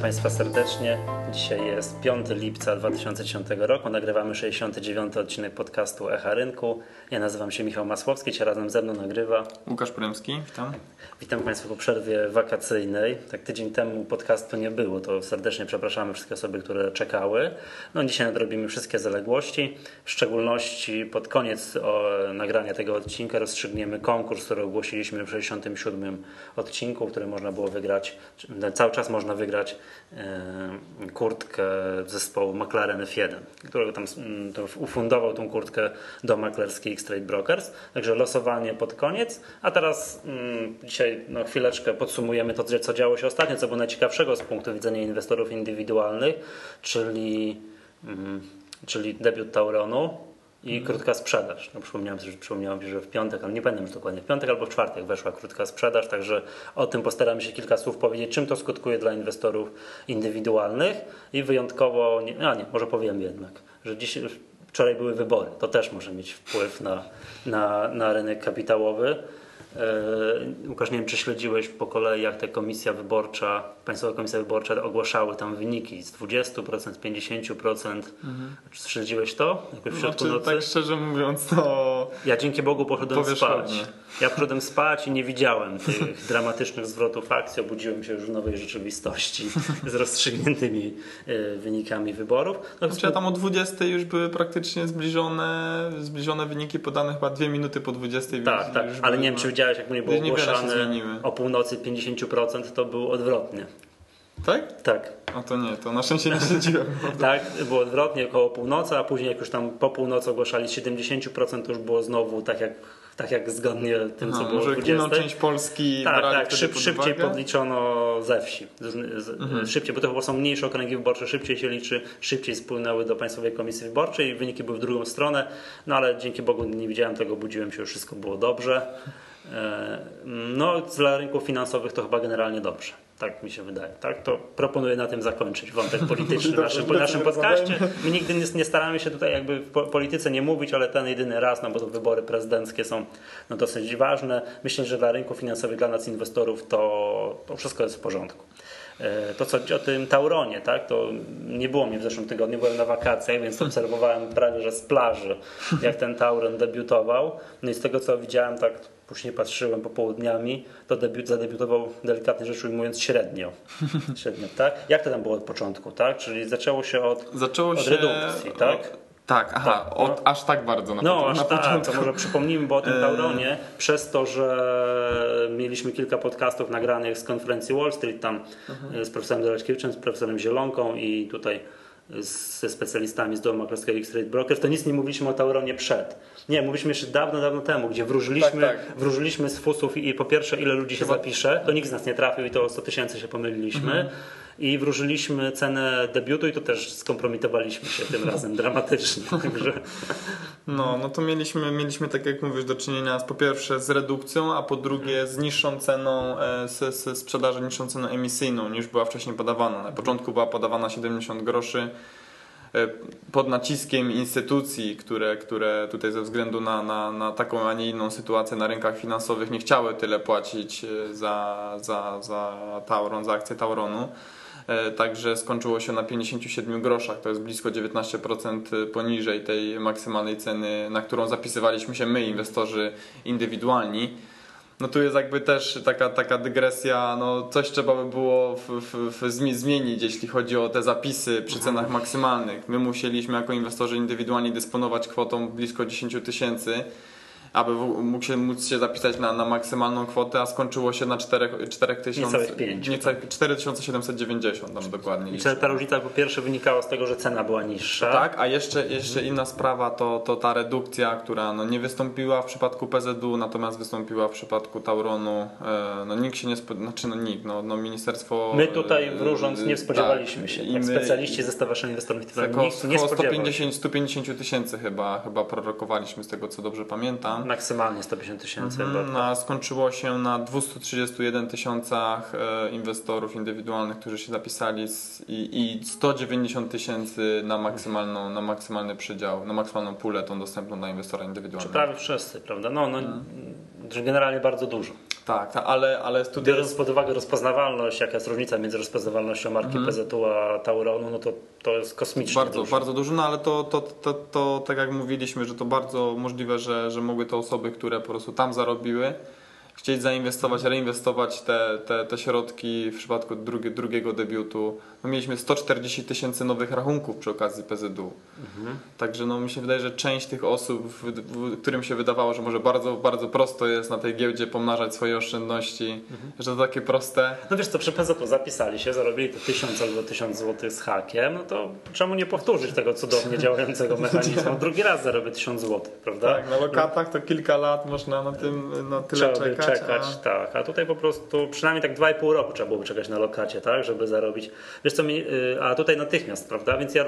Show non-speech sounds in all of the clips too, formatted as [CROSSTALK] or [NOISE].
Witam Państwa serdecznie. Dzisiaj jest 5 lipca 2010 roku. Nagrywamy 69. odcinek podcastu Echa Rynku. Ja nazywam się Michał Masłowski, cię razem ze mną nagrywa Łukasz Poremski, witam. Witam Państwa po przerwie wakacyjnej. Tak tydzień temu podcastu nie było, to serdecznie przepraszamy wszystkie osoby, które czekały. No dzisiaj nadrobimy wszystkie zaległości. W szczególności pod koniec nagrania tego odcinka rozstrzygniemy konkurs, który ogłosiliśmy w 67. odcinku, który można było wygrać, cały czas można wygrać kurtkę zespołu McLaren F1, którego tam mm, ufundował tą kurtkę do maklerskiej X-Trade Brokers. Także losowanie pod koniec, a teraz mm, dzisiaj no, chwileczkę podsumujemy to, co działo się ostatnio, co było najciekawszego z punktu widzenia inwestorów indywidualnych, czyli, mm, czyli debiut Tauronu, i krótka sprzedaż. No, przypomniałem, że, przypomniałem że w piątek, ale nie pamiętam już dokładnie, w piątek albo w czwartek weszła krótka sprzedaż, także o tym postaramy się kilka słów powiedzieć, czym to skutkuje dla inwestorów indywidualnych i wyjątkowo, nie, a nie, może powiem jednak, że dziś, wczoraj były wybory, to też może mieć wpływ na, na, na rynek kapitałowy. E, Łukasz, nie wiem, czy śledziłeś po kolei, jak ta komisja wyborcza, Państwowa Komisja Wyborcza ogłaszały tam wyniki z 20%, 50%. Mhm. Czy śledziłeś to? Jakoś w środku znaczy, nocy? Tak szczerze mówiąc, to... Ja dzięki Bogu poszedłem spać. Ja poszedłem spać i nie widziałem tych [LAUGHS] dramatycznych zwrotów akcji. Obudziłem się już w nowej rzeczywistości z rozstrzygniętymi e, wynikami wyborów. No, znaczy, ja tam o 20 już były praktycznie zbliżone, zbliżone wyniki podane chyba dwie minuty po 20. Tak, tak, ale nie wiem, czy widziałeś, jak mnie było ogłoszone o północy 50%, to było odwrotnie. Tak? Tak. A to nie, to na szczęście nie śledziłem. [LAUGHS] tak, było odwrotnie około północy, a później jak już tam po północy ogłaszali 70%, to już było znowu tak jak tak jak zgodnie tym, co było może 20. część Polski Tak, tak, szyb, pod szybciej podliczono ze wsi. Z, z, mhm. Szybciej, bo to są mniejsze okręgi wyborcze, szybciej się liczy, szybciej spłynęły do Państwowej Komisji Wyborczej i wyniki były w drugą stronę, no ale dzięki Bogu nie widziałem tego, budziłem się, wszystko było dobrze. E, no, dla rynków finansowych to chyba generalnie dobrze. Tak mi się wydaje. Tak? To proponuję na tym zakończyć wątek polityczny w naszym, naszym podcaście. My nigdy nie, nie, staramy się tutaj jakby w polityce nie mówić, ale ten jedyny raz, no bo to wybory prezydenckie są no, dosyć ważne. Myślę, że dla rynków finansowych, dla nas inwestorów to, to wszystko jest w porządku. E, to co o tym Tauronie, tak? To nie było mnie w zeszłym tygodniu, byłem na wakacjach, więc obserwowałem prawie że z plaży, jak ten Tauron debiutował. No i z tego co widziałem, tak później patrzyłem popołudniami, to debiut, zadebiutował delikatnie rzecz ujmując średnio. [LAUGHS] średnio tak? Jak to tam było od początku, tak? Czyli zaczęło się od, zaczęło od się redukcji, tak? Tak, aha, tak, od, no. aż tak bardzo na, no, aż na tak, początku. To może przypomnijmy, bo o tym Tauronie, przez to, że mieliśmy kilka podcastów nagranych z konferencji Wall Street, tam mhm. z profesorem Doreczkiewiczem, z profesorem Zielonką i tutaj ze specjalistami z domu maklerskiego X-Trade Brokers, to nic nie mówiliśmy o Tauronie przed. Nie, mówiliśmy jeszcze dawno, dawno temu, gdzie wróżyliśmy, tak, tak. wróżyliśmy z fusów i po pierwsze ile ludzi się Chyba... zapisze, to nikt z nas nie trafił i to o 100 tysięcy się pomyliliśmy. Mhm i wróżyliśmy cenę debiutu i to też skompromitowaliśmy się tym razem dramatycznie. [LAUGHS] Także... No, no to mieliśmy, mieliśmy tak jak mówisz do czynienia z, po pierwsze z redukcją, a po drugie z niższą ceną, e, z, z sprzedaży niższą ceną emisyjną niż była wcześniej podawana. Na początku była podawana 70 groszy e, pod naciskiem instytucji, które, które tutaj ze względu na, na, na taką, a nie inną sytuację na rynkach finansowych nie chciały tyle płacić e, za, za, za Tauron, za akcję Tauronu. E, także skończyło się na 57 groszach, to jest blisko 19% poniżej tej maksymalnej ceny, na którą zapisywaliśmy się my, inwestorzy indywidualni. No tu jest jakby też taka, taka dygresja, no coś trzeba by było w, w, w zmienić, jeśli chodzi o te zapisy przy cenach maksymalnych. My musieliśmy jako inwestorzy indywidualni dysponować kwotą blisko 10 tysięcy aby mógł się, móc się zapisać na, na maksymalną kwotę, a skończyło się na 4000, niecałych 4790 tam dokładnie. I ta różnica po pierwsze wynikała z tego, że cena była niższa. Tak, a jeszcze, jeszcze inna sprawa to, to ta redukcja, która no nie wystąpiła w przypadku PZU, natomiast wystąpiła w przypadku Tauronu. E, no nikt się nie spodziewał, znaczy no nikt, no, no ministerstwo... My tutaj wróżąc nie spodziewaliśmy tak, się, jak my, specjaliści ze Stowarzyszenia Inwestorów Nikt nie 150, 150 tysięcy chyba, chyba prorokowaliśmy z tego co dobrze pamiętam. Maksymalnie 150 tysięcy. Mhm, a skończyło się na 231 tysiącach e, inwestorów indywidualnych, którzy się zapisali z, i, i 190 tysięcy na, maksymalną, na maksymalny przydział, na maksymalną pulę tą dostępną dla inwestora indywidualnego. Czy prawie wszyscy, prawda? No, no, hmm. Generalnie bardzo dużo. Tak, tak ale, ale tutaj Biorąc pod uwagę rozpoznawalność, jaka jest różnica między rozpoznawalnością marki Mhm. PZU a Tauronu, no to to jest kosmicznie bardzo, dużo. bardzo dużo, no ale to, to, to, to tak jak mówiliśmy, że to bardzo możliwe, że, że mogły te osoby, które po prostu tam zarobiły, chcieć zainwestować, reinwestować te, te, te środki w przypadku drugi, drugiego debiutu. My mieliśmy 140 tysięcy nowych rachunków przy okazji PZU. Także no, mi się wydaje, że część tych osób, w, w, którym się wydawało, że może bardzo, bardzo prosto jest na tej giełdzie pomnażać swoje oszczędności, że to takie proste. No wiesz co, przy PZU zapisali się, zarobili to 1000 albo 1000 zł z hakiem, no to czemu nie powtórzyć tego cudownie [LAUGHS] działającego mechanizmu? Drugi raz zarobię 1000 zł, prawda? Tak, na lokatach to kilka lat można na tym na tyle Trzeba czekać. Czekać, a- tak. A tutaj po prostu przynajmniej tak 2,5 roku trzeba byłoby czekać na lokacie, tak, żeby zarobić. Wiesz co, mi, y, a tutaj natychmiast, prawda? Więc ja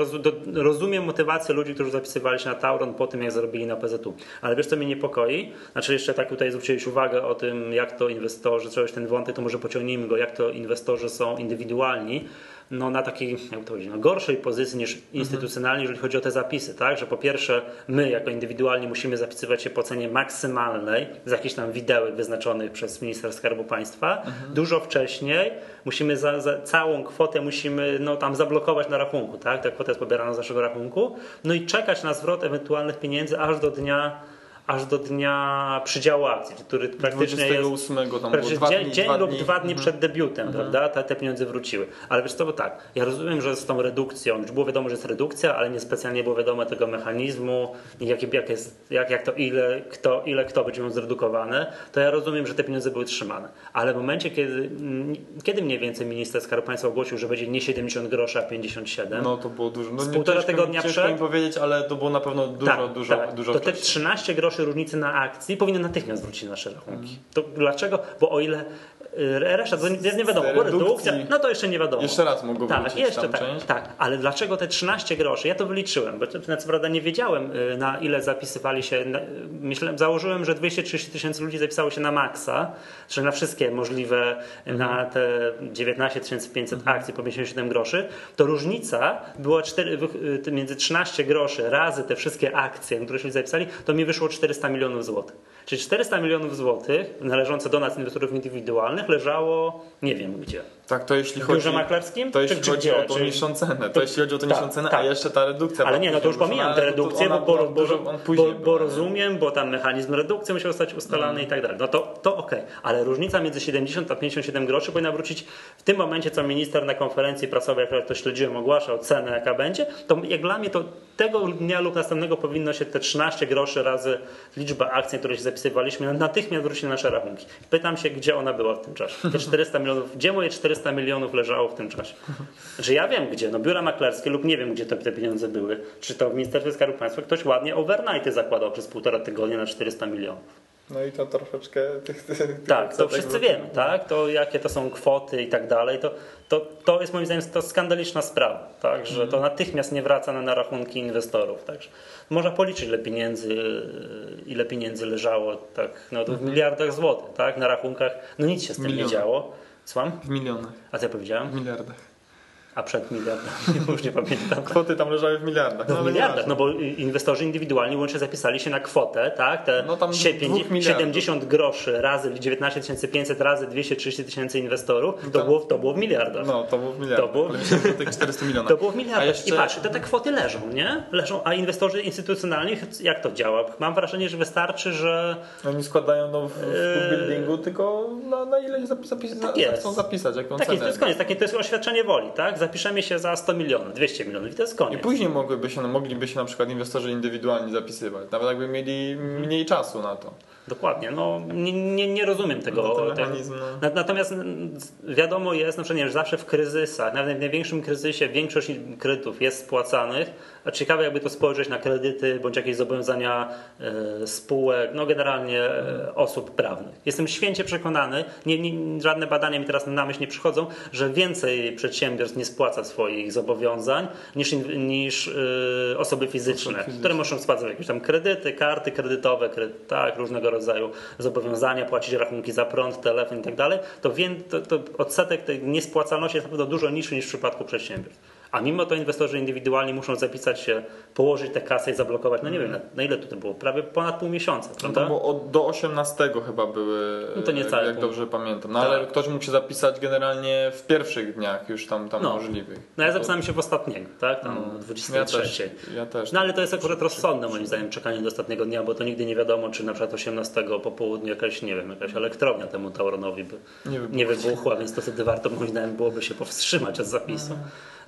rozumiem motywację ludzi, którzy zapisywali się na Tauron po tym, jak zarobili na PZU. Ale wiesz co mnie niepokoi? Znaczy jeszcze tak tutaj zwróciłeś uwagę o tym, jak to inwestorzy, coś ten wątek, to może pociągnijmy go, jak to inwestorzy są indywidualni no, na takiej, jak to powiedzieć, no, gorszej pozycji niż instytucjonalnie, jeżeli chodzi o te zapisy, tak? Że po pierwsze, my jako indywidualni musimy zapisywać się po cenie maksymalnej z jakichś tam widełek wyznaczonych przez minister Skarbu Państwa. Dużo wcześniej musimy za, za całą kwotę musimy no, tam zablokować na rachunku, tak? Ta kwota jest pobierana z naszego rachunku. No i czekać na zwrot ewentualnych pieniędzy aż do dnia aż do dnia przydziału akcji, który praktycznie jest 28 tam było Praktycznie dwa dzień, dni, dzień dwa lub dni. dwa dni przed debiutem, prawda? Te, te pieniądze wróciły. Ale wiesz co, bo tak, ja rozumiem, że z tą redukcją, już było wiadomo, że jest redukcja, ale niespecjalnie było wiadomo tego mechanizmu jak, jak, jest, jak, jak to, ile kto, ile kto będzie miał zredukowane, to ja rozumiem, że te pieniądze były trzymane. Ale w momencie, kiedy, mm, kiedy mniej więcej minister Skarbu Państwa ogłosił, że będzie nie 70 groszy, a 57, No to było dużo. No, Z nie- półtora mi- tygodnia ciężko przed? mi powiedzieć, ale to było na pewno dużo, dużo, tak. dużo To te wcześniej. 13 groszy różnicy na akcji powinny natychmiast wrócić na nasze rachunki. Mhm. To dlaczego? Bo o ile y, reszta, to nie, nie wiadomo, redukcji. redukcja, no to jeszcze nie wiadomo. Jeszcze raz mogło tak, wrócić jeszcze tak, część. tak, ale dlaczego te 13 groszy? Ja to wyliczyłem, bo to- co prawda nie wiedziałem na na ile zapisywali się. Na, myślałem, założyłem, że 230 tysięcy ludzi zapisało się na maksa, czyli na wszystkie możliwe, na te 19 500 akcji po 57 groszy, to różnica była 4, wych- y, między 13 groszy razy te wszystkie akcje, na które się zapisali, to mi wyszło 400 milionów złotych. Czyli 400 milionów złotych należące do nas inwestorów indywidualnych leżało nie wiem gdzie. Tak, to jeśli chodzi, biurze maklerskim? to jeśli Czy- czy chodzi gdzie? o tą niższą cenę, to, to- jeśli chodzi o tą tak, niższą cenę, tak. a jeszcze ta redukcja. Ale nie, no to już pomijam redukcje, ona bo, bo, bo, bo, rozumiem, bo tam mechanizm redukcji musiał zostać ustalany i tak dalej. No to, to okej, ale różnica między 70 a 57 groszy powinna wrócić w tym momencie, co minister na konferencji prasowej, jak to śledziłem, ogłaszał cenę, jaka będzie, to jak dla mnie to tego dnia lub następnego powinno się te 13 groszy razy liczba akcji, które się zapisywaliśmy, natychmiast wrócić na nasze rachunki. Pytam się, gdzie ona była w tym czasie. Te 400 milionów, gdzie moje 400 milionów leżało w tym czasie? Znaczy ja wiem gdzie, no biura maklerskie lub nie wiem gdzie te, te pieniądze były. Czy to w Ministerstwie Skarbu Państwa ktoś ładnie overnighty zakładał przez półtora tygodnia na 400 milionów. No i to troszeczkę [LAUGHS] tych, tych, Tak, to wszyscy wiemy, tak? To jakie to są kwoty i tak dalej. To, to, to jest moim zdaniem to skandaliczna sprawa, tak? Że to natychmiast nie wraca na, na rachunki inwestorów. Także można policzyć ile pieniędzy, ile pieniędzy leżało tak, no to w miliardach złotych, tak? Na rachunkach. No nic się z tym nie Milionach. działo. Słucham? W milionach, A co ja powiedziałem? w miliardach. A przed miliardami, [LAUGHS] już nie pamiętam. Kwoty tam leżały w miliardach. No w ale miliardach, no bo inwestorzy indywidualni łącznie zapisali się na kwotę, tak? Te No tam sie- dwóch miliardów. 70 groszy razy 19 500 razy 230 tysięcy inwestorów, to, to- było, to było w miliardach. No, to było w miliardach. To było- że tych 400 milionów. To było w miliardach. jeszcze- I patrz, te, te kwoty leżą, nie? Leżą, a inwestorzy instytucjonalni, jak to działa? Mam wrażenie, że wystarczy, że Oni składają no, w, w Eee, buildingu tylko na, na ile zapis, zapis, Tak jest. chcą zapisać, jaką taki, to cenę. jest koniec, takie to jest oświadczenie woli, tak? Zapiszemy się za 100 milionów, 200 milionów i to jest I koniec. później mogłyby się, no, mogliby się na przykład inwestorzy indywidualni zapisywać, nawet jakby mieli mniej czasu na to. Dokładnie, no nie, nie, nie rozumiem tego. No, ten mechanizm, no. Na- Natomiast wiadomo jest, nie wiem, że zawsze w kryzysach, nawet w największym kryzysie większość kredytów jest spłacanych, a ciekawe jakby to spojrzeć na kredyty bądź jakieś zobowiązania e, spółek, no generalnie e, osób prawnych. Jestem święcie przekonany, nie, nie, żadne badania mi teraz na myśl nie przychodzą, że więcej przedsiębiorstw nie spłaca swoich zobowiązań niż, niż e, osoby fizyczne, fizyczne. które muszą spłacać jakieś tam kredyty, karty kredytowe, kredyt, tak, różnego rodzaju zobowiązania, płacić rachunki za prąd, telefon i tak dalej, to, to odsetek tej niespłacalności jest na pewno dużo niższy niż w przypadku przedsiębiorstw. A mimo to inwestorzy indywidualni muszą zapisać się, położyć tę kasę i zablokować, no nie wiem, na, na ile to było? Prawie ponad pół miesiąca, No prawda? to było od, do 18 chyba były, No to niecałe jak pół. dobrze pamiętam. No Tak. ale ktoś mógł się zapisać generalnie w pierwszych dniach już tam, tam No. możliwych. No ja zapisałem się w ostatniego, tak? Tam No. 23. Ja też, ja też. No ale to jest akurat rozsądne moim zdaniem czekanie do ostatniego dnia, bo to nigdy nie wiadomo, czy na przykład 18 po południu jakaś, nie wiem, jakaś elektrownia temu Tauronowi by Nie wybuchła. nie wybuchła, więc to wtedy warto moim zdaniem byłoby się powstrzymać od zapisu.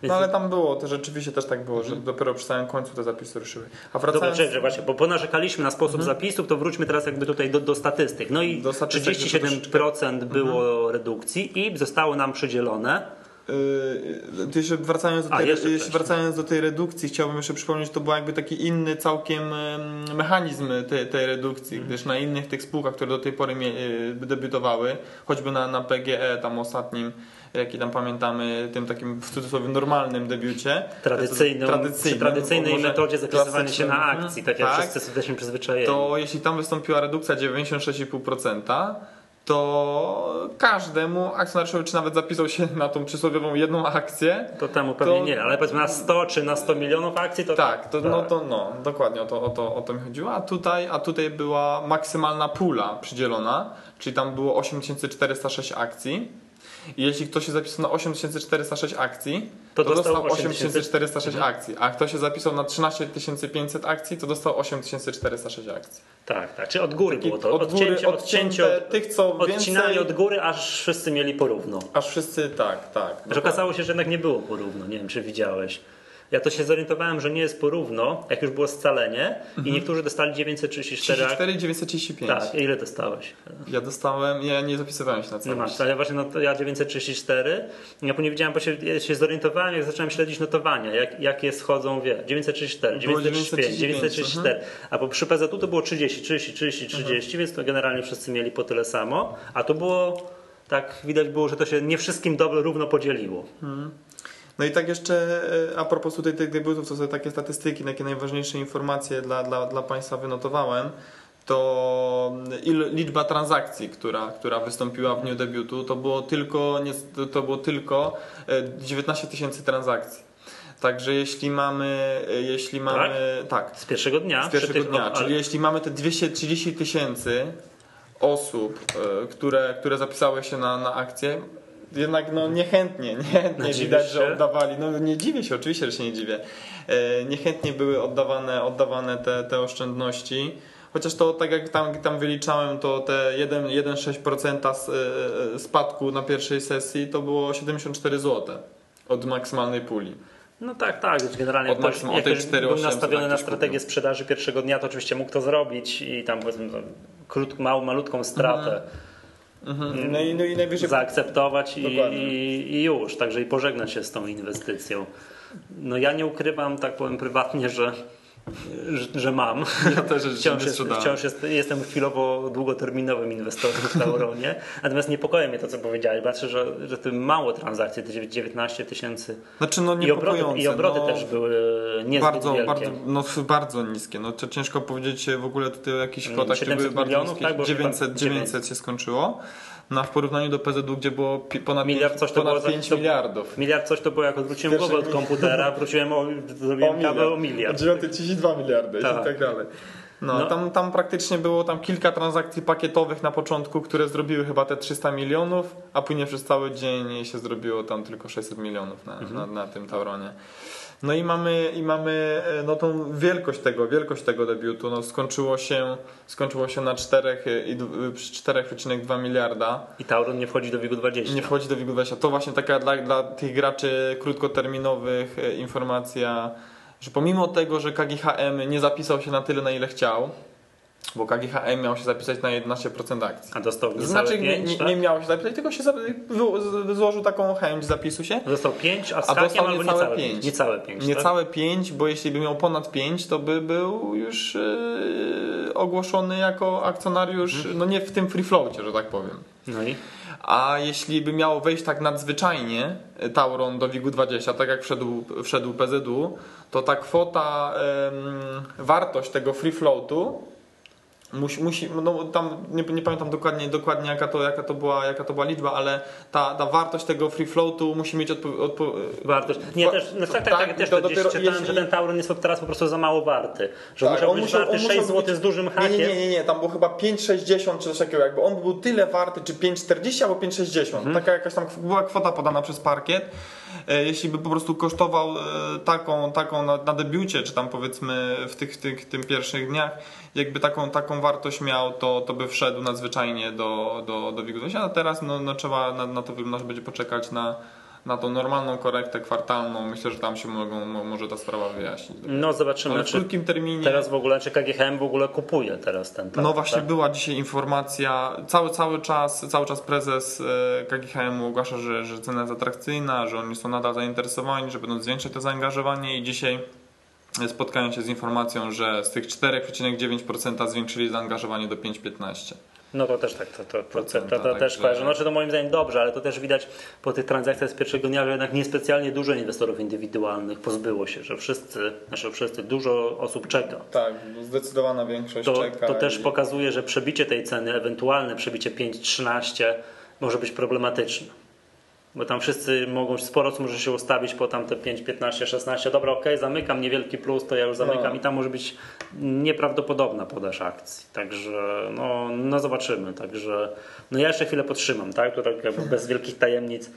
No ale tam było, to rzeczywiście też tak było, że dopiero przy samym końcu te zapisy ruszyły. A Dobra, wracając... czekaj, właśnie, bo ponarzekaliśmy na sposób zapisów, to wróćmy teraz jakby tutaj do, do statystyk. No i Do statystyk, 37% było redukcji i zostało nam przydzielone. Yy, jeszcze wracając do, tej, wcześniej. wracając do tej redukcji, chciałbym jeszcze przypomnieć, że to był jakby taki inny całkiem em, mechanizm tej, tej redukcji, Mhm. gdyż na innych tych spółkach, które do tej pory y, debiutowały, choćby na, na PGE tam ostatnim, jaki tam pamiętamy, tym takim w cudzysłowie normalnym debiucie. Tradycyjną, tradycyjnym, przy tradycyjnej metodzie zapisywania się na akcji, tak jak tak, wszyscy jesteśmy przyzwyczajeni. to jeśli tam wystąpiła redukcja 96,5%, to każdemu akcjonariuszowi, czy nawet zapisał się na tą przysłowiową jedną akcję, To temu pewnie To- nie, ale powiedzmy na 100 czy na 100 milionów akcji to Tak, to, no tak. to no, dokładnie o to, o, to, o to mi chodziło. A tutaj, a tutaj była maksymalna pula przydzielona, czyli tam było 8406 akcji. I jeśli ktoś się zapisał na 8406 akcji, To to, dostał dostał 8406 8406 akcji. A kto się zapisał na 13500 akcji, to dostał 8406 akcji. Tak, tak. Czy od góry Taki było to? od góry odcięcie, odcięcie odcięte od, tych, co odcinali więcej- od góry, aż wszyscy mieli porówno. Aż wszyscy tak, tak. Że okazało się, że jednak nie było porówno. Nie wiem, czy widziałeś. Ja to się zorientowałem, że nie jest porówno, jak już było scalenie i niektórzy dostali 934 akcji. 34 935. Tak, ile dostałeś? Ja dostałem, ja nie zapisywałem się na No całość. masz, ale właśnie no, ja 934. Ja później widziałem, bo się, ja się zorientowałem, jak zacząłem śledzić notowania, jak, jakie schodzą, wie, 934, Było 935, 935, 934. A po przy PZU to było 30, 30, 30, 30, więc to generalnie wszyscy mieli po tyle samo. A to było, tak widać było, że to się nie wszystkim dobrze równo podzieliło. No i tak jeszcze e, a propos tutaj tych debiutów, to sobie takie statystyki, takie najważniejsze informacje dla, dla, dla Państwa wynotowałem. To il, liczba transakcji, która, która wystąpiła w dniu debiutu, to było tylko, nie, to było tylko e, 19 tysięcy transakcji. Także jeśli mamy, e, jeśli mamy, tak, Z pierwszego dnia. z pierwszego tych- dnia, ale- czyli jeśli mamy te 230 tysięcy osób, e, które, które zapisały się na, na akcję, jednak no niechętnie, niechętnie No, widać, że oddawali, no nie dziwię się, oczywiście, że się nie dziwię, E, niechętnie były oddawane, oddawane te, te oszczędności, chociaż to tak jak tam, tam wyliczałem, to te 1 1,6% s- e, spadku na pierwszej sesji to było 74 zł od maksymalnej puli. No tak, tak. Generalnie Od ktoś, jak ktoś 4800 był nastawiony na strategię kupił. sprzedaży pierwszego dnia, to oczywiście mógł to zrobić i tam powiedzmy no, małą, malutką stratę Mhm. No, i, no i najwyżej zaakceptować i, i już, także i pożegnać się z tą inwestycją. No ja nie ukrywam, tak powiem prywatnie, że, że, że mam. Ja też wciąż jest, wciąż jest, jestem chwilowo długoterminowym inwestorem w Tauronie, [LAUGHS] natomiast niepokoi mnie to, co powiedziałeś. Patrzę, że, że tym mało transakcji, te 19 tysięcy Znaczy no i obroty, i obroty no, też były niezbyt bardzo, wielkie. bardzo, no, bardzo niskie. No, to ciężko powiedzieć w ogóle tutaj o jakichś Mm, kwotach, które 700 były bardzo niskie. tak? Bo 900, chyba 900 się skończyło. No, w porównaniu do PZU, gdzie było pi- ponad, Miliard, coś to ponad było za- 5 to- miliardów. Miliard coś to było, jak odwróciłem Pierwszy głowę od komputera, wróciłem o, zrobiłem kawę o miliard. 932 miliardy Tak. i tak dalej. No, No. Tam, tam praktycznie było tam kilka transakcji pakietowych na początku, które zrobiły chyba te 300 milionów, a później przez cały dzień się zrobiło tam tylko 600 milionów na, Mhm. na, na tym Tauronie. No i mamy, i mamy e, no tą wielkość tego, wielkość tego debiutu. No skończyło się, skończyło się na 4 i d- przy 4,2 miliarda. I Tauron nie wchodzi do WIG 20. Nie wchodzi do WIG20. To właśnie taka dla, dla tych graczy krótkoterminowych e, informacja, że pomimo tego, że KGHM nie zapisał się na tyle, na ile chciał, bo KGHM miał się zapisać na 11% akcji. A dostał niecałe znaczy nie, 5, nie, tak? nie miał się zapisać, tylko się złożył taką chęć zapisu się. Dostał 5, a z A dostał niecałe niecałe pięć. 5. Niecałe 5, tak? Niecałe 5, bo jeśli by miał ponad 5, to by był już e, ogłoszony jako akcjonariusz, Mhm. no nie w tym free floatie, że tak powiem. No i? A jeśli by miało wejść tak nadzwyczajnie e, Tauron do WIG-20, tak jak wszedł, wszedł PZU, to ta kwota, em, wartość tego free floatu Musi, musi, no tam nie, nie pamiętam dokładnie, dokładnie jaka, to, jaka, to była, jaka to była liczba, ale ta, ta wartość tego free floatu musi mieć odpo, odpo, wartość. Nie, też, no, tak, tak, tak, też to, gdzieś czytałem, jeśli... że ten Tauron jest teraz po prostu za mało warty. Że tak, musiał być musiał, warty 6 zł być... z dużym hakiem. Nie, nie, nie, nie, tam było chyba 5,60 czy coś takiego, jakby on był tyle warty, czy 5,40 albo 5,60. Mhm. Taka jakaś tam była kwota podana przez parkiet. E, jeśli by po prostu kosztował e, taką, taką na, na debiucie, czy tam powiedzmy w tych, tych, tym pierwszych dniach, jakby taką, taką wartość miał, to, to by wszedł nadzwyczajnie do, do, do Wigusa. A teraz no, no trzeba na, na to wygląda, że będzie poczekać na, na tą normalną korektę kwartalną. Myślę, że tam się mogą, może ta sprawa wyjaśnić. No zobaczymy. Ale w krótkim terminie. Teraz w ogóle, czy KGHM w ogóle kupuje teraz ten No właśnie tak? była dzisiaj informacja, cały, cały czas, cały czas prezes e, KGHM ogłasza, że, że cena jest atrakcyjna, że oni są nadal zainteresowani, że będą zwiększać to zaangażowanie i dzisiaj spotkają się z informacją, że z tych 4,9% zwiększyli zaangażowanie do 5,15%. No to też tak, to, to, procent, to, to, to też kojarzę. Znaczy to moim zdaniem dobrze, ale to też widać po tych transakcjach z pierwszego dnia, że jednak niespecjalnie dużo inwestorów indywidualnych pozbyło się, że wszyscy, znaczy wszyscy, dużo osób czeka. Tak, zdecydowana większość to, czeka. To też pokazuje, że przebicie tej ceny, ewentualne przebicie 5-13 może być problematyczne bo tam wszyscy mogą, sporo co może się ustawić po tam te 5, 15, 16, dobra ok, zamykam, niewielki plus, to ja już zamykam no. i tam może być nieprawdopodobna podaż akcji, także no, no zobaczymy, także no ja jeszcze chwilę podtrzymam, tak, to tak jakby bez wielkich tajemnic,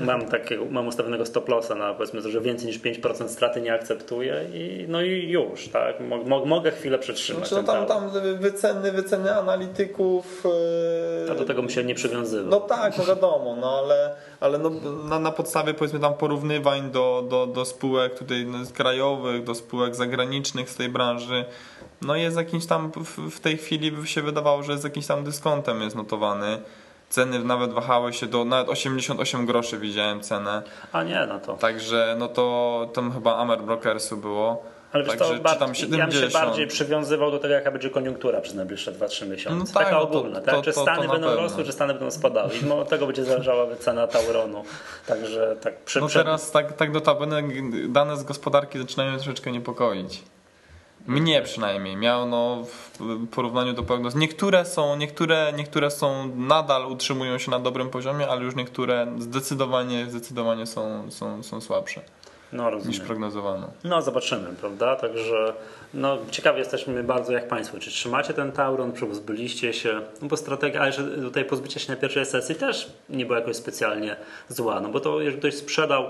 mam takiego, mam ustawionego stop lossa na powiedzmy, że więcej niż 5% straty nie akceptuję i no i już, tak, mogę chwilę przetrzymać. Znaczy, no tam, tam wyceny, wyceny analityków. Yy... A do tego bym się nie przywiązywał. No tak, no wiadomo, no ale, ale no, na, na podstawie powiedzmy tam porównywań do, do, do spółek tutaj krajowych, do spółek zagranicznych z tej branży, no jest jakimś tam w, w tej chwili by się wydawało, że z jakimś tam dyskontem jest notowany. Ceny nawet wahały się do nawet 88 groszy widziałem cenę. A nie, no to. Także no to tam chyba Amer Brokersu było. Ale wiesz, Także, to, tam 70. ja bym się bardziej przywiązywał do tego, jaka będzie koniunktura przez najbliższe 2-3 miesiące. No tak, Taka no ogólna, to, tak? czy Stany będą pewno. rosły, czy Stany będą spadały. I od tego będzie zależała cena Tauronu. Także tak przy, No teraz tak, tak notabene dane z gospodarki zaczynają troszeczkę niepokoić. Mnie przynajmniej miał no, w porównaniu do prognoz. Niektóre są, niektóre, niektóre są nadal utrzymują się na dobrym poziomie, ale już niektóre zdecydowanie, zdecydowanie są, są, są słabsze. No, niż prognozowano. No zobaczymy, prawda? Także no, ciekawi jesteśmy bardzo jak Państwo, czy trzymacie ten Tauron, czy pozbyliście się, no bo strategia, ale że tutaj pozbycie się na pierwszej sesji też nie była jakoś specjalnie zła, no bo to jeżeli ktoś sprzedał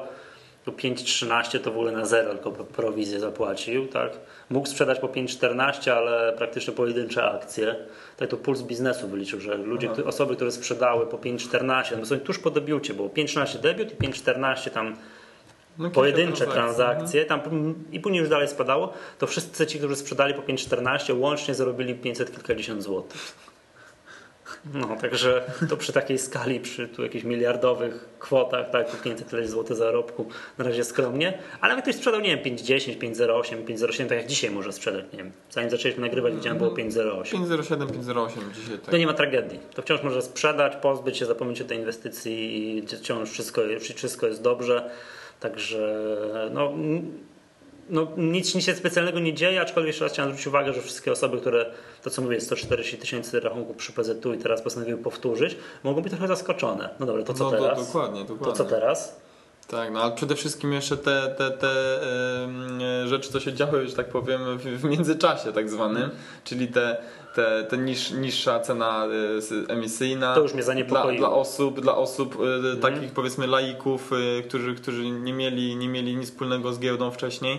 5,13 to w ogóle na zero, tylko prowizję zapłacił, tak? Mógł sprzedać po 5,14, ale praktycznie pojedyncze akcje. Tak to puls biznesu wyliczył, że ludzie, osoby, które sprzedały po 5,14, no są tuż po debiucie, bo 5,13 debiut i 5,14 tam no, pojedyncze transakcje, tam, i później już dalej spadało, to wszyscy ci, którzy sprzedali po 5,14 łącznie zarobili 500 kilkadziesiąt złotych. No, także to przy takiej skali, przy tu jakichś miliardowych kwotach, tak, 500 tyleś złotych zarobku, na razie skromnie, ale jak ktoś sprzedał, nie wiem, 5,10, 5,08, 5,07, tak jak dzisiaj może sprzedać, nie wiem, zanim zaczęliśmy nagrywać, widziałem, było 5,08. 5,07, 5,08 dzisiaj, tak. To nie ma tragedii, to wciąż może sprzedać, pozbyć się, zapomnieć o tej inwestycji i wciąż wszystko, wszystko jest dobrze, także no no, nic, nic się specjalnego nie dzieje, aczkolwiek jeszcze raz chciałem zwrócić uwagę, że wszystkie osoby, które, to co mówię, 140 tysięcy rachunków przy PZU i teraz postanowiły powtórzyć, mogą być trochę zaskoczone. No dobra, to co no, teraz? To, dokładnie, dokładnie. To co teraz? Tak, no ale przede wszystkim jeszcze te, te, te yy, rzeczy, co się działy, że tak powiem, w, w międzyczasie tak zwanym, czyli te, te, te niż, niższa cena y, emisyjna. To już mnie zaniepokoiło. Dla, dla osób, dla osób y, takich powiedzmy laików, y, którzy, którzy nie, mieli, nie mieli nic wspólnego z giełdą wcześniej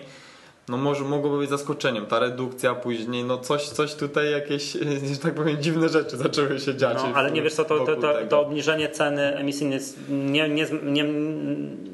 no może mogłoby być zaskoczeniem. Ta redukcja później, no coś, coś tutaj jakieś, [LAUGHS] że tak powiem, dziwne rzeczy zaczęły się dziać. No, ale nie wiesz co, to, to, to, to obniżenie ceny emisyjnej, nie, nie, nie,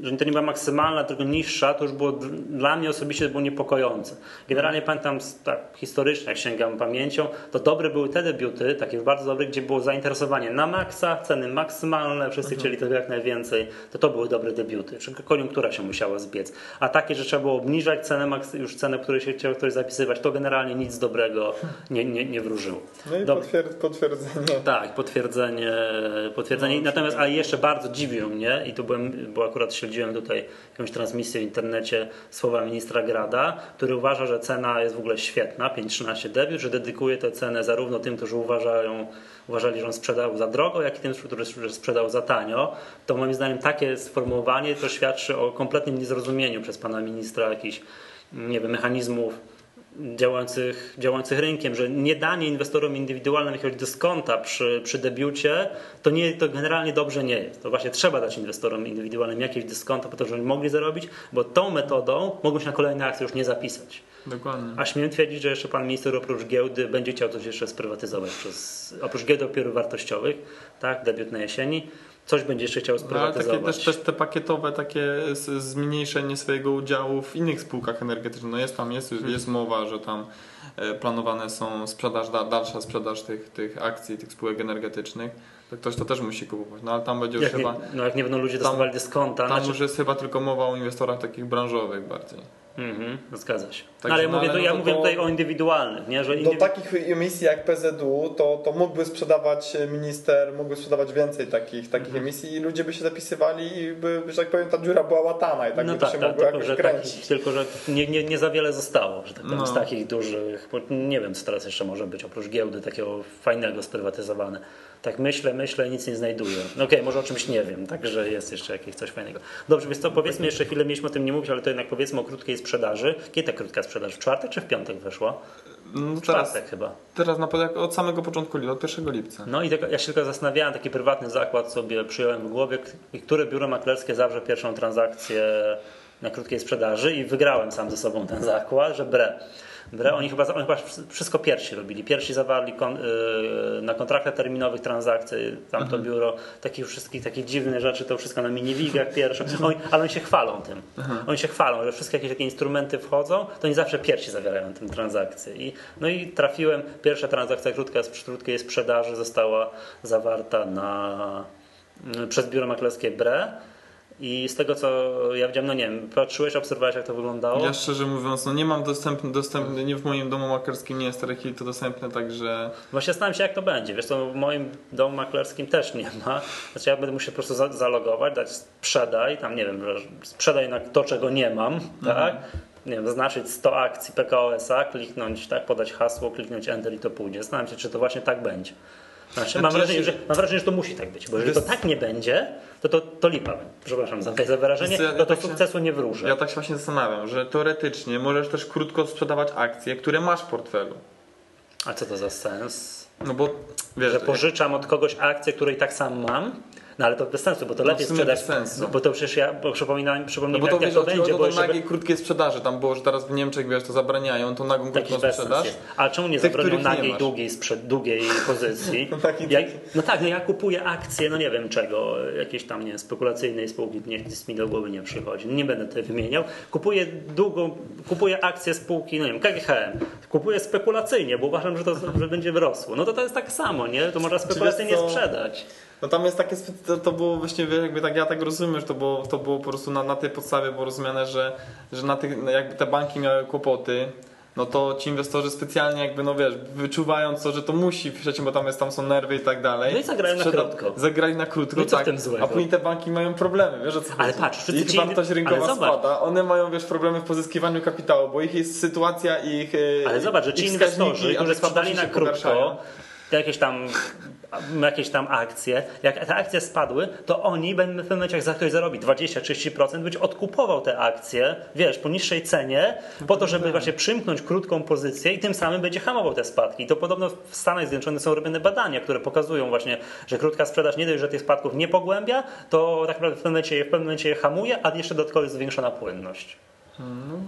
że to nie była maksymalna, tylko niższa, to już było dla mnie osobiście było niepokojące. Generalnie pamiętam, tak historycznie, jak sięgam pamięcią, to dobre były te debiuty, takie bardzo dobre, gdzie było zainteresowanie na maksa, ceny maksymalne, wszyscy mhm. chcieli tego jak najwięcej, to to były dobre debiuty. Koniunktura się musiała zbiec. A takie, że trzeba było obniżać cenę maksymalną, już cenę, której się chciał ktoś zapisywać, to generalnie nic dobrego nie, nie, nie wróżyło. No i potwierd potwierdzenie. Tak, potwierdzenie. potwierdzenie. No, Natomiast, ale jeszcze bardzo dziwią mnie i tu byłem, bo akurat śledziłem tutaj jakąś transmisję w internecie słowa ministra Grada, który uważa, że cena jest w ogóle świetna, 5.13 debiut, że dedykuje tę cenę zarówno tym, którzy uważają, uważali, że on sprzedał za drogo, jak i tym, którzy sprzedał za tanio. To moim zdaniem takie sformułowanie to świadczy o kompletnym niezrozumieniu przez pana ministra jakichś nie wiem, mechanizmów działających, działających rynkiem, że nie danie inwestorom indywidualnym jakiegoś dyskonta przy, przy debiucie, to, nie, to generalnie dobrze nie jest. To właśnie trzeba dać inwestorom indywidualnym jakieś dyskonta po to, żeby mogli zarobić, bo tą metodą mogą się na kolejne akcje już nie zapisać. Dokładnie. A śmiem twierdzić, że jeszcze pan minister oprócz giełdy będzie chciał coś jeszcze sprywatyzować przez, oprócz giełdy papierów wartościowych, tak, debiut na jesieni, coś będzie jeszcze chciał sprywatyzować. No, ale takie też, też te pakietowe takie zmniejszenie swojego udziału w innych spółkach energetycznych. No jest tam, jest, mhm. jest mowa, że tam e, planowane są sprzedaż, dalsza sprzedaż tych, tych akcji, tych spółek energetycznych. To ktoś to też musi kupować. No ale tam będzie już jak chyba. Nie, no jak nie będą ludzie dostawali dyskonta. Tam znaczy... już jest chyba tylko mowa o inwestorach takich branżowych bardziej. Mhm, zgadza się. Tak, ale ja mówię, no, ja mówię tutaj o indywidualnych. Nie? Że indywi... Do takich emisji jak PZU to, to mógłby sprzedawać minister, mógłby sprzedawać więcej takich, takich mhm. emisji i ludzie by się zapisywali i by, że tak powiem, ta dziura była łatana i tak no by tak, się tak, mogło tylko, jakoś kręcić. Taki, tylko, że nie, nie, nie za wiele zostało, że tak powiem, no. z takich dużych, nie wiem co teraz jeszcze może być, oprócz giełdy takiego fajnego sprywatyzowane tak myślę, myślę, nic nie znajduję. No okej, okay, może o czymś nie wiem, także jest jeszcze jakieś coś fajnego. Dobrze, więc to powiedzmy jeszcze chwilę, mieliśmy o tym nie mówić, ale to jednak powiedzmy o krótkiej sprzedaży. Kiedy ta krótka sprzedaż? W czwartek czy w piątek weszła? No w teraz, czwartek chyba. Teraz na, od samego początku, od 1 lipca. No i tak, ja się tylko zastanawiałem, taki prywatny zakład sobie przyjąłem w głowie, które biuro maklerskie zawrze pierwszą transakcję na krótkiej sprzedaży i wygrałem sam ze sobą ten zakład, że bre. Oni chyba, oni chyba wszystko pierwsi robili. Pierwsi zawarli kon, yy, na kontraktach terminowych transakcje, tamto mhm. biuro, takich wszystkich takich dziwnych rzeczy, to wszystko na minivigach pierwsze, oni, ale oni się chwalą tym. Mhm. Oni się chwalą, że wszystkie jakieś takie instrumenty wchodzą, to oni zawsze pierwsi zawierają tę transakcję. I, no i trafiłem, pierwsza transakcja krótka z krótkiej sprzedaży została zawarta na, przez biuro maklerskie BRE i z tego co ja widziałem, no nie wiem, patrzyłeś, obserwowałeś jak to wyglądało? Ja szczerze mówiąc, no nie mam dostępny, dostępny nie w moim domu maklerskim nie jest Starek to dostępne, także... Właśnie zastanawiam się jak to będzie, wiesz, to w moim domu maklerskim też nie ma, znaczy ja będę musiał po prostu zalogować, dać sprzedaj, tam nie wiem, sprzedaj na to czego nie mam, mhm. tak? nie wiem, zaznaczyć 100 akcji PKO SA, kliknąć, tak, podać hasło, kliknąć Enter i to pójdzie. Zastanawiam się, czy to właśnie tak będzie. Znaczy, mam, wrażenie, że, mam wrażenie, że to musi tak być, bo jeżeli to tak nie będzie, to to, to lipa. Przepraszam za, za wyrażenie, to to tak sukcesu nie wróży. Ja tak się właśnie zastanawiam, że teoretycznie możesz też krótko sprzedawać akcje, które masz w portfelu. A co to za sens? No bo wiesz, że pożyczam od kogoś akcję, której tak sam mam, no ale to bez sensu, bo to no lepiej sprzedać. Bez sensu. Bo to przecież ja bo przypominam, przypominam no bo to, jak, jak to będzie. Bo nagiej żeby... krótkiej sprzedaży, tam było, że teraz w Niemczech wiesz, to zabraniają, to nagą krótką sprzedaż. A czemu nie zabronią nagiej długiej, sprzed, długiej [LAUGHS] pozycji? no, ja, no tak, no ja kupuję akcje, no nie wiem czego, jakiejś tam nie spekulacyjnej spółki, nie, nic mi do głowy nie przychodzi. Nie będę tutaj wymieniał. Kupuję długą, kupuję akcje spółki, no nie wiem, KGHM. Kupuję spekulacyjnie, bo uważam, że to że będzie wyrosło. No to to jest tak samo, nie? To można spekulacyjnie sprzedać. No tam jest takie, to, to było właśnie, jakby tak, ja tak rozumiem, że to było, to było po prostu na, na tej podstawie było rozumiane, że, że na tych, jakby te banki miały kłopoty, no to ci inwestorzy specjalnie jakby, no wiesz, wyczuwając to, że to musi przecież, bo tam jest, tam są nerwy i tak dalej. No i zagrali na krótko. Zagrali na krótko, no tak. A później te banki mają problemy, wiesz o co Ale patrz, ich ci... wartość rynkowa spada, one mają, wiesz, problemy w pozyskiwaniu kapitału, bo ich jest sytuacja ich e, Ale zobacz, że ci inwestorzy, którzy sprzedali na krótko, jakieś tam jakieś tam akcje, jak te akcje spadły, to oni w pewnym momencie, jak za ktoś zarobi 20-30%, być odkupował te akcje, wiesz, po niższej cenie, po to, żeby właśnie przymknąć krótką pozycję i tym samym będzie hamował te spadki. I to podobno w Stanach Zjednoczonych są robione badania, które pokazują właśnie, że krótka sprzedaż nie dość, że tych spadków nie pogłębia, to tak naprawdę w pewnym momencie, w pewnym momencie je hamuje, a jeszcze dodatkowo jest zwiększona płynność. Hmm.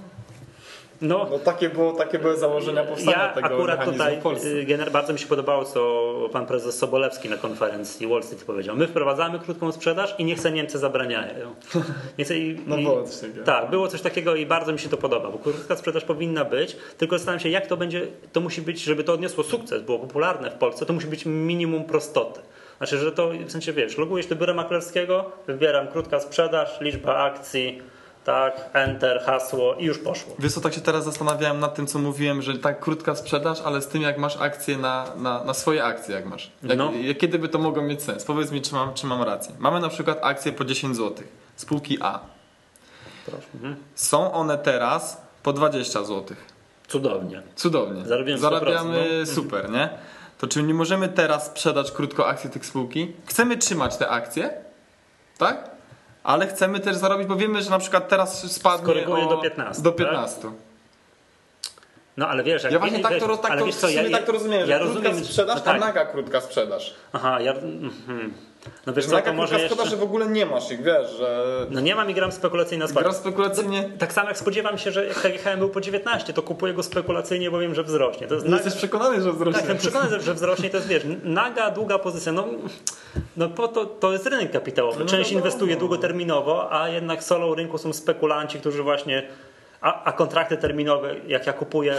No, no takie, było, takie były założenia powstania ja tego akurat tutaj w Polsce. Y, bardzo mi się podobało, co pan prezes Sobolewski na konferencji Wall Street powiedział. My wprowadzamy krótką sprzedaż i niech se Niemcy zabraniają. [LAUGHS] Niechce, i, no było coś takiego. Tak, było coś takiego i bardzo mi się to podoba, bo krótka sprzedaż powinna być, tylko zastanawiam się, jak to będzie, to musi być, żeby to odniosło sukces, było popularne w Polsce, to musi być minimum prostoty. Znaczy, że to w sensie wiesz, logujesz do biura maklerskiego, wybieram krótka sprzedaż, liczba akcji, tak, enter, hasło i już poszło. Wiesz co, tak się teraz zastanawiałem nad tym, co mówiłem, że tak krótka sprzedaż, ale z tym jak masz akcje na, na, na swoje akcje, jak masz. Jak, No. jak, kiedy by to mogło mieć sens? Powiedz mi, czy mam, czy mam rację. Mamy na przykład akcje po 10 zł, spółki A. Proszę. Mhm. Są one teraz po 20 zł. Cudownie. Cudownie. Zarobiłem 100%, Zarabiamy no. super, nie? To czy nie możemy teraz sprzedać krótko akcje tych spółki? Chcemy trzymać te akcje, tak? Ale chcemy też zarobić, bo wiemy, że na przykład teraz spadnie Skoryguje do 15, Do tak? 15. No ale wiesz, jak Ja właśnie tak wiesz, to, tak to, wiesz co, ja, tak to rozumiem, ja że krótka rozumiem, sprzedaż, no tak. naga krótka sprzedaż. Aha, ja. Mhm. No wiesz co, to może jeszcze. sprzedaż, że w ogóle nie masz ich, wiesz, że... No nie mam i gram spekulacyjnie na Gra spadek. spekulacyjnie. Tak samo jak spodziewam się, że jak KGHM był po 19, to kupuję go spekulacyjnie, bo wiem, że wzrośnie. To jest jesteś przekonany, że wzrośnie. Tak, jestem przekonany, że wzrośnie. To jest, wiesz, naga, długa pozycja. No, no po to, to jest rynek kapitałowy. No Część wiadomo. inwestuje długoterminowo, a jednak solą rynku są spekulanci, którzy właśnie a, a kontrakty terminowe, jak ja kupuję,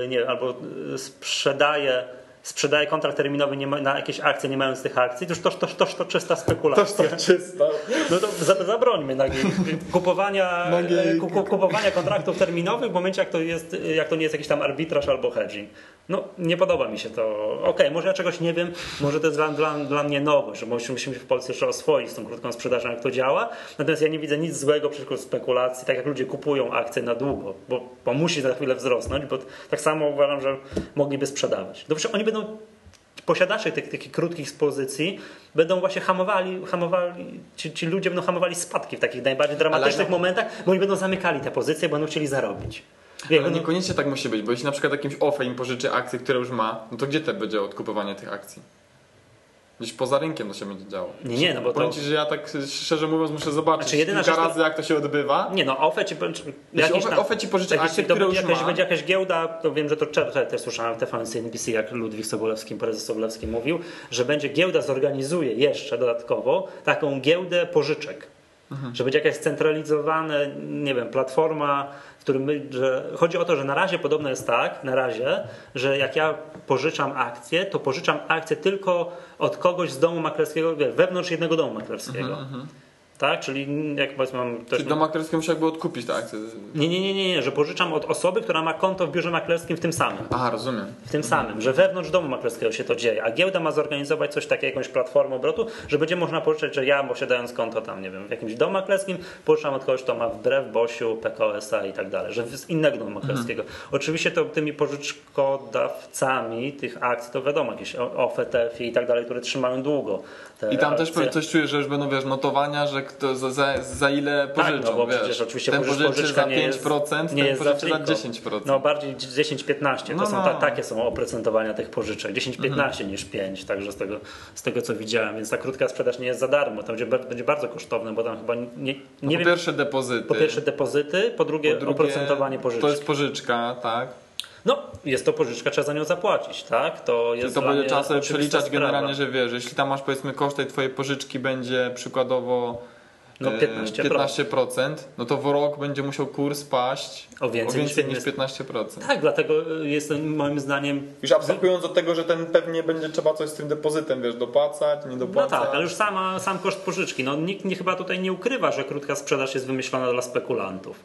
yy, [LAUGHS] nie albo yy, sprzedaję, sprzedaję kontrakt terminowy ma, na jakieś akcje, nie mając tych akcji, to już to, to, to, to czysta spekulacja. Toż to czysta. No to za- zabrońmy nagiej, kupowania, [LAUGHS] Nagiej. ku- kupowania kontraktów terminowych w momencie, jak to, jest, jak to nie jest jakiś tam arbitraż albo hedging. No, nie podoba mi się to. Okej, może ja czegoś nie wiem, może to jest dla, dla, dla mnie nowość, że musimy się w Polsce jeszcze oswoić z tą krótką sprzedażą, jak to działa. Natomiast ja nie widzę nic złego przeciwko spekulacji, tak jak ludzie kupują akcje na długo, bo, bo musi za chwilę wzrosnąć, bo tak samo uważam, że mogliby sprzedawać. Przecież oni będą posiadacze tych takich krótkich pozycji będą właśnie hamowali, hamowali ci, ci ludzie będą hamowali spadki w takich najbardziej dramatycznych Ale- momentach, bo oni będą zamykali te pozycje, bo będą chcieli zarobić. Wie, Ale no, niekoniecznie tak musi być, bo jeśli na przykład jakimś OFE im pożyczy akcje, które już ma, no to gdzie te będzie odkupowanie tych akcji? Gdzieś poza rynkiem to się będzie działo. Nie, nie, no bo to- Powiem Ci, że ja tak szczerze mówiąc muszę zobaczyć Znaczy, jedyna kilka rzecz to- razy jak to się odbywa. nie no, OFE ci, czy, Jeśli jakiś OFE, OFE ci jakiś- akcje, to które będzie już jakaś, ma, będzie jakaś giełda, to wiem, że to wczoraj też słyszałem w TVN NBC, jak Ludwik Sobolewski, prezes Sobolewski mówił, że będzie giełda zorganizuje jeszcze dodatkowo taką giełdę pożyczek. Mhm. Że będzie jakaś scentralizowana, nie wiem, platforma, w którym my, że chodzi o to, że na razie podobno jest tak, na razie, że jak ja pożyczam akcje, to pożyczam akcje tylko od kogoś z domu maklerskiego, wewnątrz jednego domu maklerskiego. Tak? Czyli jak powiedzmy mam też... Mhm, Czyli dom maklerski musiałby odkupić te akcje. Nie, nie, nie, nie, nie, że pożyczam od osoby, która ma konto w biurze maklerskim w tym samym. Aha, rozumiem. W tym samym, że wewnątrz domu maklerskiego się to dzieje, a giełda ma zorganizować coś takiego, jakąś platformę obrotu, że będzie można pożyczać, że ja posiadając konto tam, nie wiem, w jakimś domu maklerskim, pożyczam od kogoś, kto ma wbrew BOŚu, PKO SA i tak dalej, że z innego domu maklerskiego. Oczywiście to tymi pożyczkodawcami tych akcji, to wiadomo, jakieś OFE, TFI i tak dalej, które trzymają długo. I tam też akcje. coś czuję, że już będą wiesz, notowania, że kto za, za, za ile pożyczą. Tak, no bo wiesz. przecież oczywiście ten pożycz- pożyczy pożyczka za nie jest- 5%, nie ten jest pożyczy za friko. 10%. No bardziej 10-15. To No, są no. ta, takie są oprocentowania tych pożyczek. 10-15 Mhm. niż 5, także z tego, z tego co widziałem. Więc ta krótka sprzedaż nie jest za darmo. To będzie, będzie bardzo kosztowne, bo tam chyba nie, nie No wiem. po pierwsze depozyty. Po pierwsze depozyty, po drugie, po drugie, oprocentowanie pożyczki. To jest pożyczka, tak? No, jest to pożyczka, trzeba za nią zapłacić, tak? To jest Czyli to będzie oczywista przeliczać sprawa. generalnie, że wiesz, jeśli tam masz powiedzmy koszt tej twojej pożyczki będzie przykładowo No, e, 15%. 15%, no to w rok będzie musiał kurs paść O więcej, o więcej niż niż 15%. Tak, dlatego y, jest moim zdaniem Już abstrahując od tego, że ten pewnie będzie trzeba coś z tym depozytem, wiesz, dopłacać, nie No dopłacać. tak, ale już sama, sam koszt pożyczki. No, nikt nie, chyba tutaj nie ukrywa, że krótka sprzedaż jest wymyślona dla spekulantów.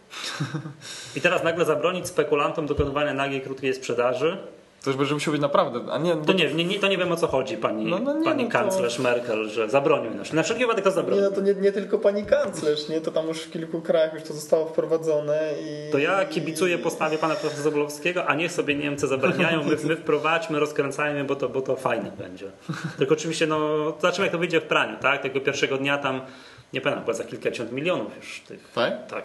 [LAUGHS] I teraz nagle zabronić spekulantom dokonywania nagiej krótkiej sprzedaży, To już będzie musiał być naprawdę, a nie, bo to nie, nie, nie, to nie wiem o co chodzi pani, No, no nie, pani no to- kanclerz Merkel, że zabronił. nas. Na wszelki wypadek to Nie, zabronił. no to nie, nie tylko pani kanclerz, nie? To tam już w kilku krajach już to zostało wprowadzone i... To ja kibicuję postawie pana profesora Zabolowskiego, a niech sobie Niemcy zabraniają, my, my wprowadźmy, rozkręcajmy, bo to, bo to fajne będzie. Tylko oczywiście, no, zobaczymy jak to wyjdzie w praniu, tak? Tego pierwszego dnia tam, nie pamiętam, chyba za kilkadziesiąt milionów już tych Tak? Tak.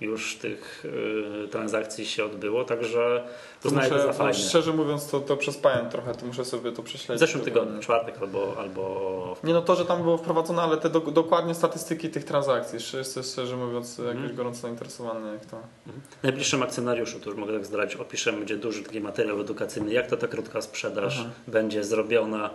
Już tych y, transakcji się odbyło, także uznaję to muszę, za no, fajne. szczerze mówiąc to, to przespałem trochę, to muszę sobie to W prześledzić. zeszłym tygodniu, czwartek albo, albo Nie no to, że tam było wprowadzone, ale te do, dokładnie statystyki tych transakcji, szczerze, szczerze mówiąc jakoś Mhm. gorąco zainteresowany jak to. najbliższym akcjonariuszu, to już mogę tak zdradzić, opiszemy, będzie duży taki materiał edukacyjny, jak to ta krótka sprzedaż Aha. będzie zrobiona,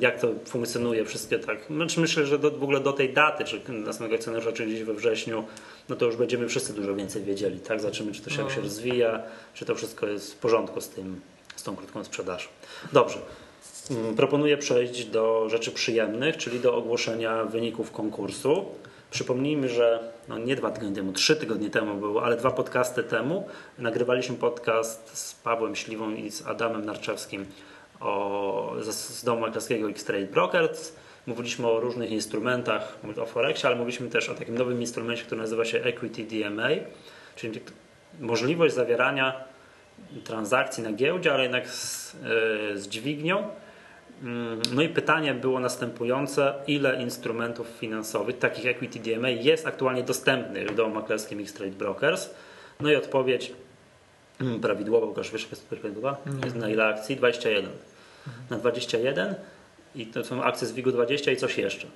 jak to funkcjonuje, wszystkie tak. Znaczy myślę, że do, w ogóle do tej daty, czy następnego akcjonariusza, czyli gdzieś we wrześniu, no to już będziemy wszyscy dużo więcej wiedzieli, tak? Zobaczymy, czy to się, jak No. się rozwija, czy to wszystko jest w porządku z tym, z tą krótką sprzedażą. Dobrze. Mm, Proponuję przejść do rzeczy przyjemnych, czyli do ogłoszenia wyników konkursu. Przypomnijmy, że no nie dwa tygodnie temu, trzy tygodnie temu było, ale dwa podcasty temu nagrywaliśmy podcast z Pawłem Śliwą i z Adamem Narczewskim o, z, z domu maklerskiego X-Trade Brokers. Mówiliśmy o różnych instrumentach, o Forexie, ale mówiliśmy też o takim nowym instrumencie, który nazywa się Equity DMA, czyli możliwość zawierania transakcji na giełdzie, ale jednak z, yy, z dźwignią. Mm, no i pytanie było następujące, ile instrumentów finansowych, takich equity DMA, jest aktualnie dostępnych w domu maklerskim X-Trade Brokers? No i odpowiedź prawidłowa, Łukasz, wiesz, jest prawidłowa? Jest na ile akcji? 21. Na 21 i to są akcje z WIG-u 20 i coś jeszcze.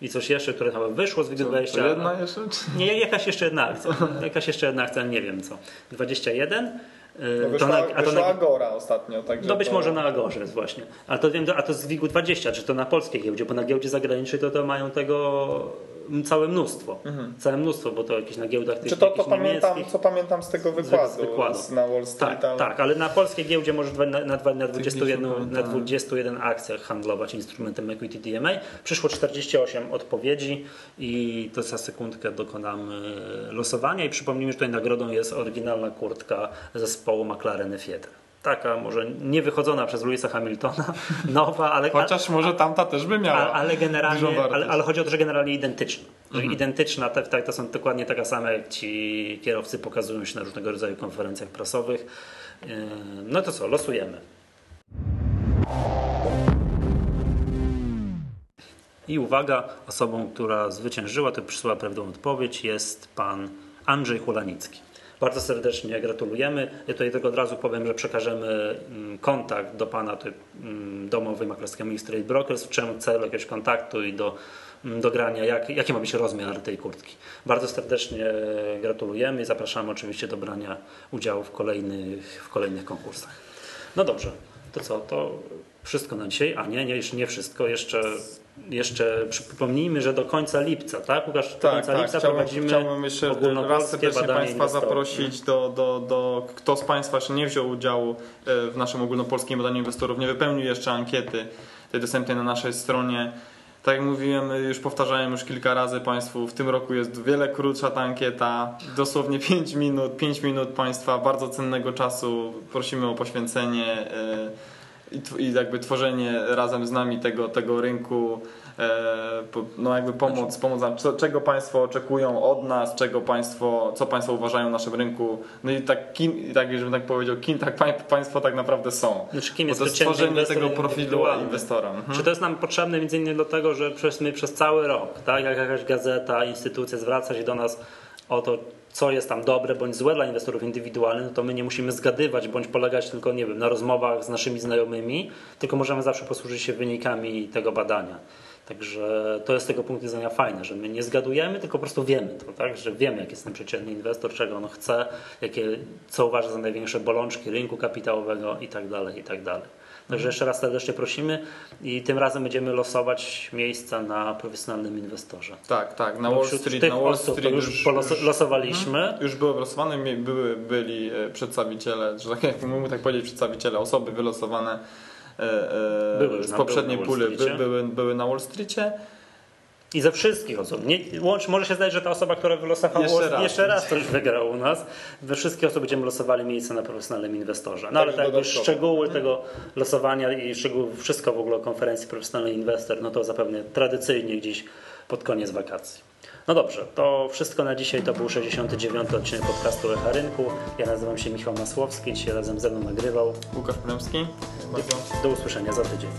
I coś jeszcze, które chyba wyszło z WIG-u 20. To jedna jeszcze? Nie, jakaś jeszcze jedna akcja. [LAUGHS] Jakaś jeszcze jedna akcja, nie wiem co. 21 no wyszła, na, a to na, Agora ostatnio. Także no być to... może na Agorze jest właśnie. A to wiem, a to z WIG-u 20, czy to na polskiej giełdzie, bo na giełdzie zagranicznej to, to mają tego całe mnóstwo. Mhm. Całe mnóstwo, bo to jakieś na giełdach tych Czy to, to pamiętam, co pamiętam z tego wykładu, z wykładu. Z na Wall Street. Tak, ale... tak, ale na polskiej giełdzie możesz na, na, na, 21, na 21 akcjach handlować instrumentem Equity DMA. Przyszło 48 odpowiedzi i to za sekundkę dokonamy losowania i przypomnijmy, że tutaj nagrodą jest oryginalna kurtka zespołu McLaren F1 taka może nie wychodzona przez Louisa Hamiltona, [LAUGHS] nowa, ale... Chociaż może tamta też by miała Ale generalnie, ale, ale, chodzi o to, że generalnie identyczna. Mhm. Identyczna, te, te, to są dokładnie taka sama, jak ci kierowcy pokazują się na różnego rodzaju konferencjach prasowych. No to co, losujemy. I uwaga, osobą, która zwyciężyła, to przysłała prawdą odpowiedź, jest pan Andrzej Hulanicki. Bardzo serdecznie gratulujemy. Ja tutaj tylko od razu powiem, że przekażemy mm, kontakt do Pana mm, domowej maklerskiej Trade Brokers w czym celu jakiegoś kontaktu i do, mm, do grania, jak, jaki ma być rozmiar tej kurtki. Bardzo serdecznie gratulujemy i zapraszamy oczywiście do brania udziału w kolejnych, w kolejnych konkursach. No dobrze, to co, to wszystko na dzisiaj, a nie, nie, nie wszystko, jeszcze jeszcze przypomnijmy, że do końca lipca, tak? Łukasz, do tak, końca tak. lipca chciałbym, prowadzimy chciałbym jeszcze raz serdecznie Państwa zaprosić do, do, do, kto z Państwa jeszcze nie wziął udziału e, w naszym ogólnopolskim badaniu inwestorów, nie wypełnił jeszcze ankiety tej dostępnej na naszej stronie. Tak jak mówiłem, już powtarzałem już kilka razy Państwu, w tym roku jest wiele krótsza ta ankieta, dosłownie [LAUGHS] 5 minut, 5 minut Państwa bardzo cennego czasu, prosimy o poświęcenie e, i, jakby tworzenie razem z nami tego, tego rynku, e, no jakby pomoc, pomoc nam, czego Państwo oczekują od nas, czego Państwo, co Państwo uważają o naszym rynku, no i tak, kim, tak żebym tak powiedział, kim tak Państwo tak naprawdę są. Znaczy, kim jest to stworzenie tego profilu inwestora. Mhm. Czy to jest nam potrzebne między innymi do tego, że przez, my przez cały rok, tak, jak jakaś gazeta, instytucja zwraca się do nas o to, co jest tam dobre bądź złe dla inwestorów indywidualnych, no to my nie musimy zgadywać bądź polegać tylko, nie wiem, na rozmowach z naszymi znajomymi, tylko możemy zawsze posłużyć się wynikami tego badania. Także to jest z tego punktu widzenia fajne, że my nie zgadujemy, tylko po prostu wiemy to, tak? że wiemy, jaki jest ten przeciętny inwestor, czego on chce, jakie, co uważa za największe bolączki rynku kapitałowego i tak tak. Także jeszcze raz serdecznie prosimy i tym razem będziemy losować miejsca na profesjonalnym inwestorze. Tak, tak, na Wall Street, na Wall Street już, już losowaliśmy. Mhm. Już były losowane, były, byli e, przedstawiciele, że tak jak mógłbym tak powiedzieć, przedstawiciele, osoby wylosowane e, e, były, z poprzedniej puli by, były, były na Wall Streetie. I ze wszystkich osób. Nie, łącz, może się zdać, że ta osoba, która wylosowała jeszcze, raz. jeszcze raz coś wygrał u nas. We wszystkich osób będziemy losowali miejsce na profesjonalnym inwestorze. No ale tak, tak szczegóły tego losowania i szczegóły, wszystko w ogóle o konferencji Profesjonalny Inwestor, no to zapewne tradycyjnie gdzieś pod koniec wakacji. No dobrze, to wszystko na dzisiaj. To był 69. odcinek podcastu Echa Rynku. Ja nazywam się Michał Masłowski, dzisiaj razem ze mną nagrywał Łukasz Premski. Do usłyszenia za tydzień.